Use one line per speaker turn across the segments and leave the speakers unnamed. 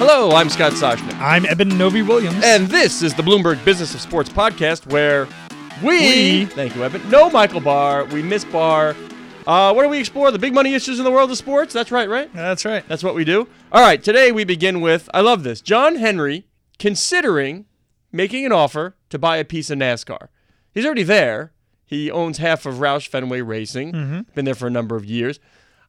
Hello, I'm Scott Soshnick.
I'm Eben Novy-Williams.
And this is the Bloomberg Business of Sports podcast where we,
We-
thank you, Eben, no Michael Barr, we miss Barr. Uh, where do we explore the big money issues in the world of sports? That's right, right?
That's right.
That's what we do. All right, today we begin with I love this. John Henry considering making an offer to buy a piece of NASCAR. He's already there. He owns half of Roush Fenway Racing. Been there for a number of years.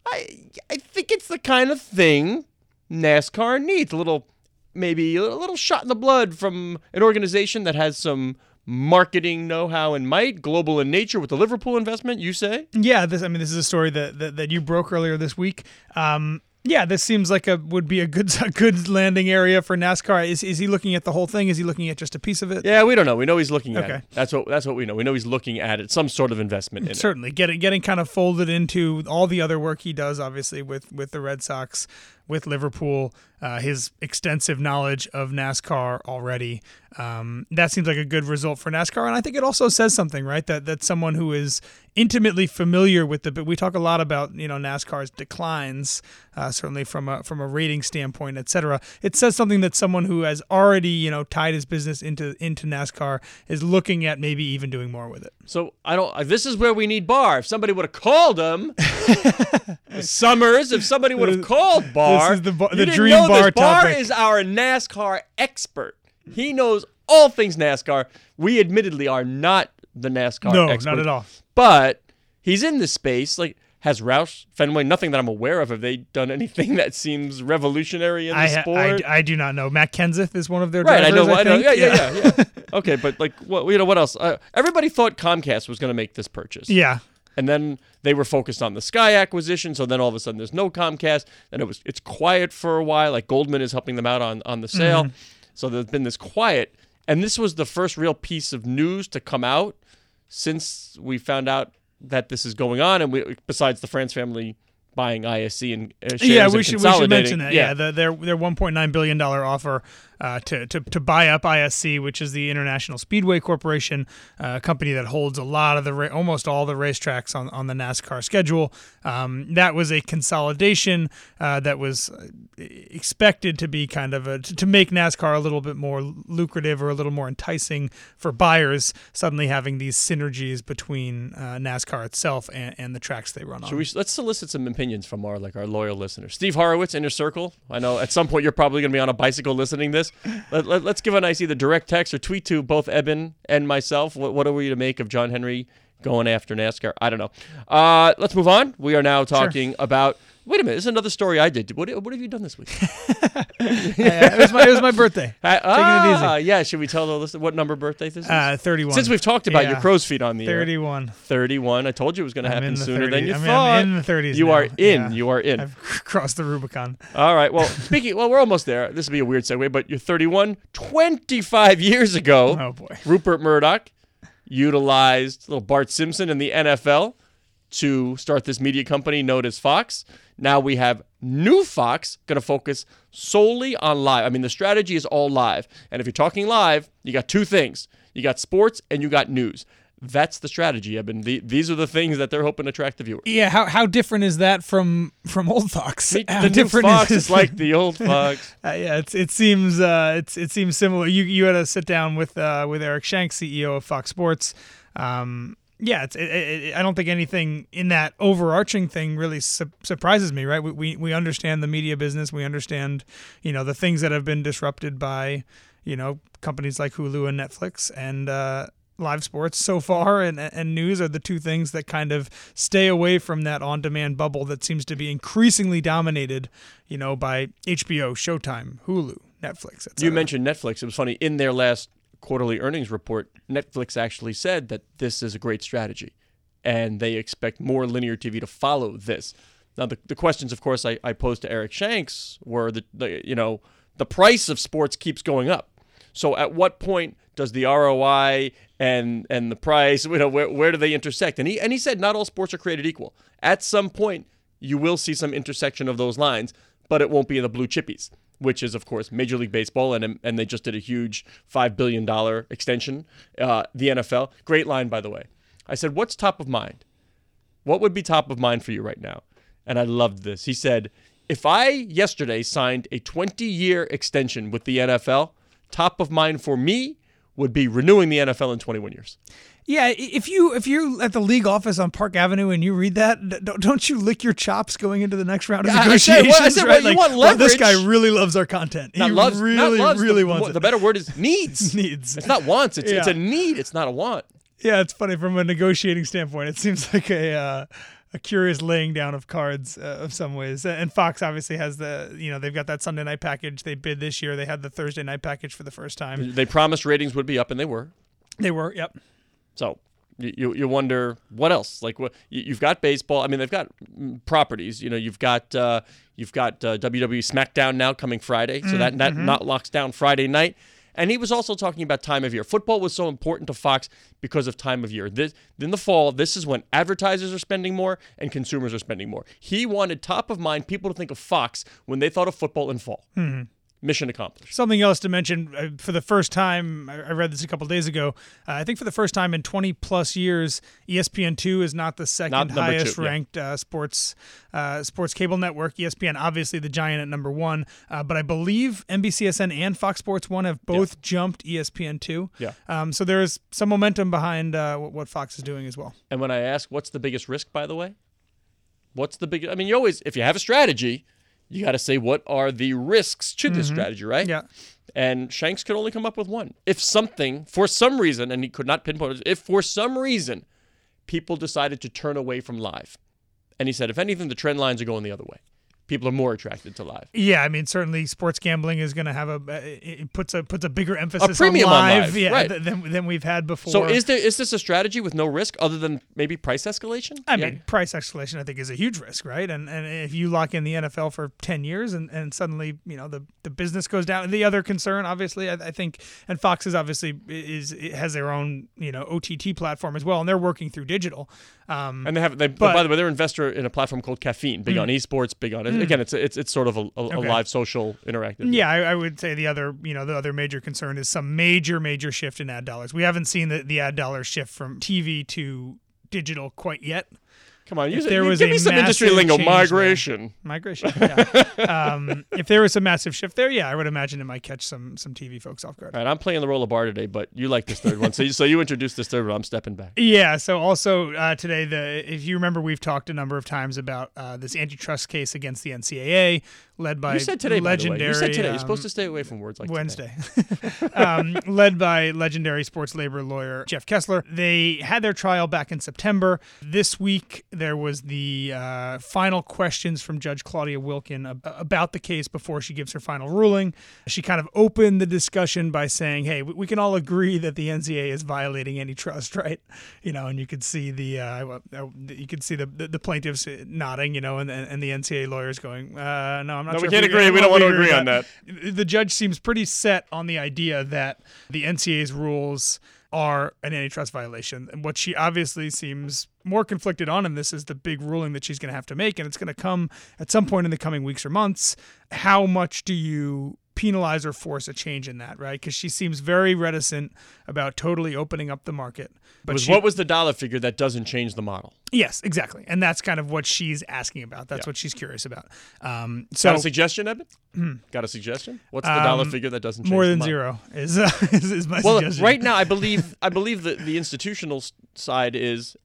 I I think it's the kind of thing NASCAR needs. A little maybe a little shot in the blood from an organization that has some marketing know-how and might, global in nature with the Liverpool investment, you say?
Yeah, this. I mean, this is a story that that, that you broke earlier this week. Um, yeah, this seems like a would be a good a good landing area for NASCAR. Is is he looking at the whole thing? Is he looking at just a piece of it?
Yeah, we don't know. We know he's looking at
Okay.
it. That's what that's what we know. We know he's looking at it, some sort of investment in it.
Certainly, getting getting kind of folded into all the other work he does, obviously with with the Red Sox, with Liverpool, uh, his extensive knowledge of NASCAR already. Um, that seems like a good result for NASCAR, and I think it also says something, right? That that someone who is intimately familiar with the. But we talk a lot about you know NASCAR's declines, uh, certainly from a from a rating standpoint, etc. It says something that someone who has already you know tied his business into into NASCAR is looking at maybe even doing more with it.
So I don't. This is where we need Barr. If somebody would have called him, Summers. If somebody would have called Barr,
is the Bar- the dream
know
Barr
this.
Topic.
is our NASCAR expert. He knows all things NASCAR. We admittedly are not the NASCAR
No,
experts,
not at all.
But he's in this space. Like has Roush Fenway nothing that I'm aware of. Have they done anything that seems revolutionary in the
I,
sport?
I, I do not know. Matt Kenseth is one of their
Right, I
drivers.
know, I, know, yeah, yeah, yeah, yeah. okay, but like, what you know, what else? Uh, everybody thought Comcast was going to make this purchase,
Yeah.
And then they were focused on the Sky acquisition. So then all of a sudden, there's no Comcast, and it was it's quiet for a while. Like Goldman is helping them out on on the sale, so there's been this quiet, and this was the first real piece of news to come out since we found out that this is going on, and we besides the France family buying ISC and uh,
Yeah, we should we should mention that. Yeah, the, their their 1.9 billion dollar offer uh, to, to to buy up ISC, which is the International Speedway Corporation, uh, a company that holds a lot of the ra- almost all the racetracks on on the NASCAR schedule. Um, that was a consolidation uh, that was uh, expected to be kind of a to to make NASCAR a little bit more lucrative or a little more enticing for buyers. Suddenly having these synergies between uh, NASCAR itself and, and the tracks they run on.
Should we let's solicit some opinions from our like our loyal listeners. Steve Horowitz, Inner Circle. I know at some point you're probably going to be on a bicycle listening this. Let, let, us give a nice either direct text or tweet to both Eben and myself. What, what are we to make of John Henry going after NASCAR? I don't know. Uh, let's move on. We are now talking about. Wait a minute. This is another story I did. What, what have you done this week?
Yeah, it was my it was my birthday. Taking it easy.
ah, Yeah. Should we tell the listen what number birthday this is?
Uh, 31.
Since we've talked about your crow's feet on the air.
31.
31. I told you it was going to happen sooner
30
than you
I mean,
thought.
I'm in the 30s.
you
now.
are in.
Yeah.
You are in.
I've crossed the Rubicon.
All right. Well, speaking, well, we're almost there. This will be a weird segue, but you're 31. 25 years ago,
Oh boy.
Rupert Murdoch utilized little Bart Simpson in the NFL to start this media company known as Fox. Now we have new Fox going to focus solely on live. I mean, the strategy is all live. And if you're talking live, you got two things you got sports and you got news. That's the strategy. I mean, the, these are the things that they're hoping to attract the viewer.
Yeah, how how different is that from from old Fox?
The new
different
Fox is like the old Fox.
Uh, yeah, it's it seems uh, it's it seems similar. You you had a sit down with uh, with Eric Shanks, CEO of Fox Sports. Um, yeah, it's it, it, I don't think anything in that overarching thing really su- surprises me. Right? We, we we understand the media business. We understand you know the things that have been disrupted by you know companies like Hulu and Netflix and. Uh, Live sports so far and, and news are the two things that kind of stay away from that on-demand bubble that seems to be increasingly dominated, you know, by HBO, Showtime, Hulu, Netflix.
You mentioned Netflix. It was funny. In their last quarterly earnings report, Netflix actually said that this is a great strategy and they expect more linear TV to follow this. Now, the, the questions, of course, I, I posed to Eric Shanks were the, the, you know, the price of sports keeps going up. So at what point does the ROI and and the price, you know, where, where do they intersect? And he and he said not all sports are created equal. At some point, you will see some intersection of those lines, but it won't be in the blue chippies, which is of course Major League Baseball, and and they just did a huge five billion dollar extension. Uh, the NFL, great line by the way. I said, "What's top of mind? What would be top of mind for you right now?" And I loved this. He said, if I yesterday signed a 20 year extension with the NFL, top of mind for me would be renewing the NFL in 21 years.
Yeah, if you if you're at the league office on Park Avenue and you read that, don't you lick your chops going into the next round of
I- I
negotiations?
said, well, I said,
right?
well, you want
well, this guy really loves our content.
Not
he
loves,
really,
not loves,
really
the,
wants
the
it.
better word is needs.
Needs.
It's not wants. It's it's a need. It's not a want.
Yeah, it's funny from a negotiating standpoint. It seems like a uh, a curious laying down of cards uh, of some ways. And Fox obviously has the you know they've got that Sunday night package they bid this year. They had the Thursday night package for the first time.
They promised ratings would be up, and they were.
They were yep.
So you you, wonder what else? Like what you, you've got baseball. I mean, they've got mm, properties. You know, you've got uh, you've got uh, WWE SmackDown now coming Friday, so that that not locks down Friday night. And he was also talking about time of year. Football was so important to Fox because of time of year. This, in the fall, this is when advertisers are spending more and consumers are spending more. He wanted top of mind people to think of Fox when they thought of football in fall. Mission accomplished.
Something else to mention uh, for the first time, I read this a couple days ago. Uh, I think for the first time in 20 plus years, E ESPN2 is not the second
Not number two,
highest
yeah.
ranked uh, sports uh, sports cable network. ESPN, obviously the giant at number one, uh, but I believe NBCSN and Fox Sports One have both jumped E ESPN2.
Yeah.
Um, so there's some momentum behind uh, what, what Fox is doing as well.
And when I ask, what's the biggest risk, by the way? What's the big? I mean, you always, if you have a strategy, you got to say what are the risks to this mm-hmm. strategy, right?
Yeah.
And Shanks could only come up with one. If something, for some reason, and he could not pinpoint it, if for some reason people decided to turn away from live, and he said, if anything, the trend lines are going the other way. People are more attracted to live.
Yeah, I mean, certainly sports gambling is going to have a it puts a puts a bigger emphasis
premium on
on live,
live,
yeah,
right.
than, than we've had before.
So is there is this a strategy with no risk other than maybe price escalation?
I
Yeah.
mean, price escalation, I think, is a huge risk, right? And and if you lock in the NFL for ten years, and, and suddenly you know the, the business goes down. The other concern, obviously, I, I think, and Fox is obviously is has their own you know OTT platform as well, and they're working through digital. Um,
And they have they
But-
by the way, they're an investor in a platform called Caffeine, big on esports, big on Mm. again, it's it's it's sort of a, a, a live social interactive.
yeah, I, I would say the other you know the other major concern is some major major shift in ad dollars. We haven't seen the, the ad dollars shift from TV to digital quite yet.
Come on, use it.
there
you-
was
give me some industry lingo.
change there.
Migration.
Migration. Yeah. um, if there was a massive shift there, yeah, I would imagine it might catch some some TV folks off guard.
All right, I'm playing the role of Barr today, but you like this third one, so you, so you introduced this third one. I'm stepping back.
Yeah. So also uh, today, the if you remember, we've talked a number of times about uh, this antitrust case against the NCAA, led by
You said today, by
legendary.
You said today. You're supposed
um,
to stay away from words like.
Wednesday, um, led by legendary sports labor lawyer Jeff Kessler. They had their trial back in September. This week, there was the uh, final questions from Judge Claudia Wilken ab- about the case before she gives her final ruling. She kind of opened the discussion by saying, "Hey, we we can all agree that the NCAA is violating antitrust, right?" You know, and you could see the uh, uh, you could see the, the the plaintiffs nodding, you know, and and, the NCAA lawyers going, uh, "No, I'm not
No,
sure."
we can't agree. We don't want to
agree
on that.
the judge seems pretty set on the idea that the NCAA's rules are an antitrust violation. And what she obviously seems more conflicted on in this is the big ruling that she's going to have to make, and it's going to come at some point in the coming weeks or months. How much do you penalize or force a change in that, right? Because she seems very reticent about totally opening up the market. But
Was,
she,
what was the dollar figure that doesn't change the model?
yes, exactly, and that's kind of what she's asking about. That's
Yeah.
what she's curious about. Um, so
Got a suggestion, Evan? Got a suggestion? What's the dollar
Um,
figure that doesn't change
more than zero is, uh, is is my
Well,
suggestion.
right now, I believe I believe that the institutional side is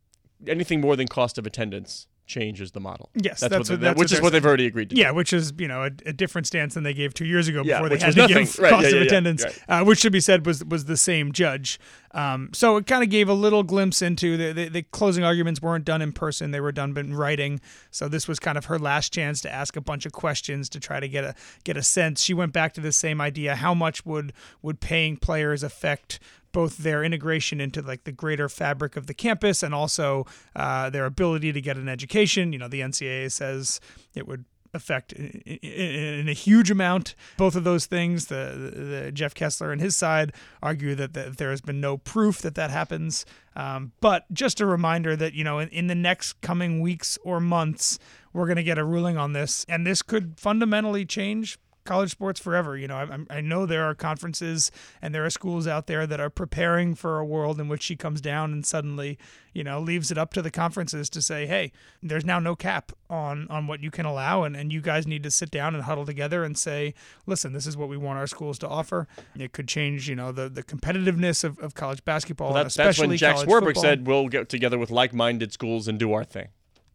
anything more than cost of attendance changes the model.
Yes,
that's,
that's
what,
what- that's
which
what
is what they've already agreed to. do.
Yeah, which is you know a, a different stance than they gave two years ago
Yeah,
before they had to
nothing.
give
Right,
cost
yeah,
of
yeah, yeah,
attendance,
right.
uh, which should be said was was the same judge. Um, so it kind of gave a little glimpse into the, the the closing arguments weren't done in person; they were done in writing. So this was kind of her last chance to ask a bunch of questions to try to get a get a sense. She went back to the same idea: how much would would paying players affect both their integration into like the greater fabric of the campus and also uh, their ability to get an education. You know, the NCAA says it would affect in, a huge amount both of those things. The, the Jeff Kessler and his side argue that, that there has been no proof that that happens. Um, but just a reminder that you know in, in the next coming weeks or months we're going to get a ruling on this, and this could fundamentally change college sports forever. You know, I, I know there are conferences and there are schools out there that are preparing for a world in which she comes down and suddenly, you know, leaves it up to the conferences to say, hey, there's now no cap on on what you can allow, and, and you guys need to sit down and huddle together and say, listen, this is what we want our schools to offer. It could change, you know, the, the competitiveness of, of college basketball,
Well, that's, that's when Jack Swarbrick said we'll get together with like-minded schools and do our thing.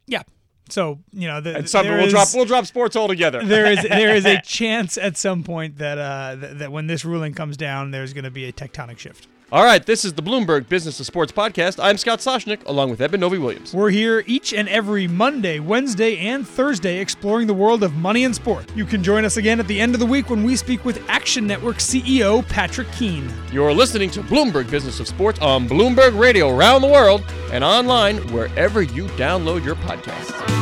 yeah. So you know, the,
some we'll
is-
drop we'll drop sports altogether.
there is there is a chance at some point that uh, th- that when this ruling comes down, there's going to be a tectonic shift.
All right, this is the Bloomberg Business of Sports podcast. I'm Scott Soshnick, along with Eben Novy-Williams.
We're here each and every Monday, Wednesday, and Thursday exploring the world of money and sport. You can join us again at the end of the week when we speak with Action Network CEO Patrick Keane.
You're listening to Bloomberg Business of Sports on Bloomberg Radio around the world and online wherever you download your podcasts.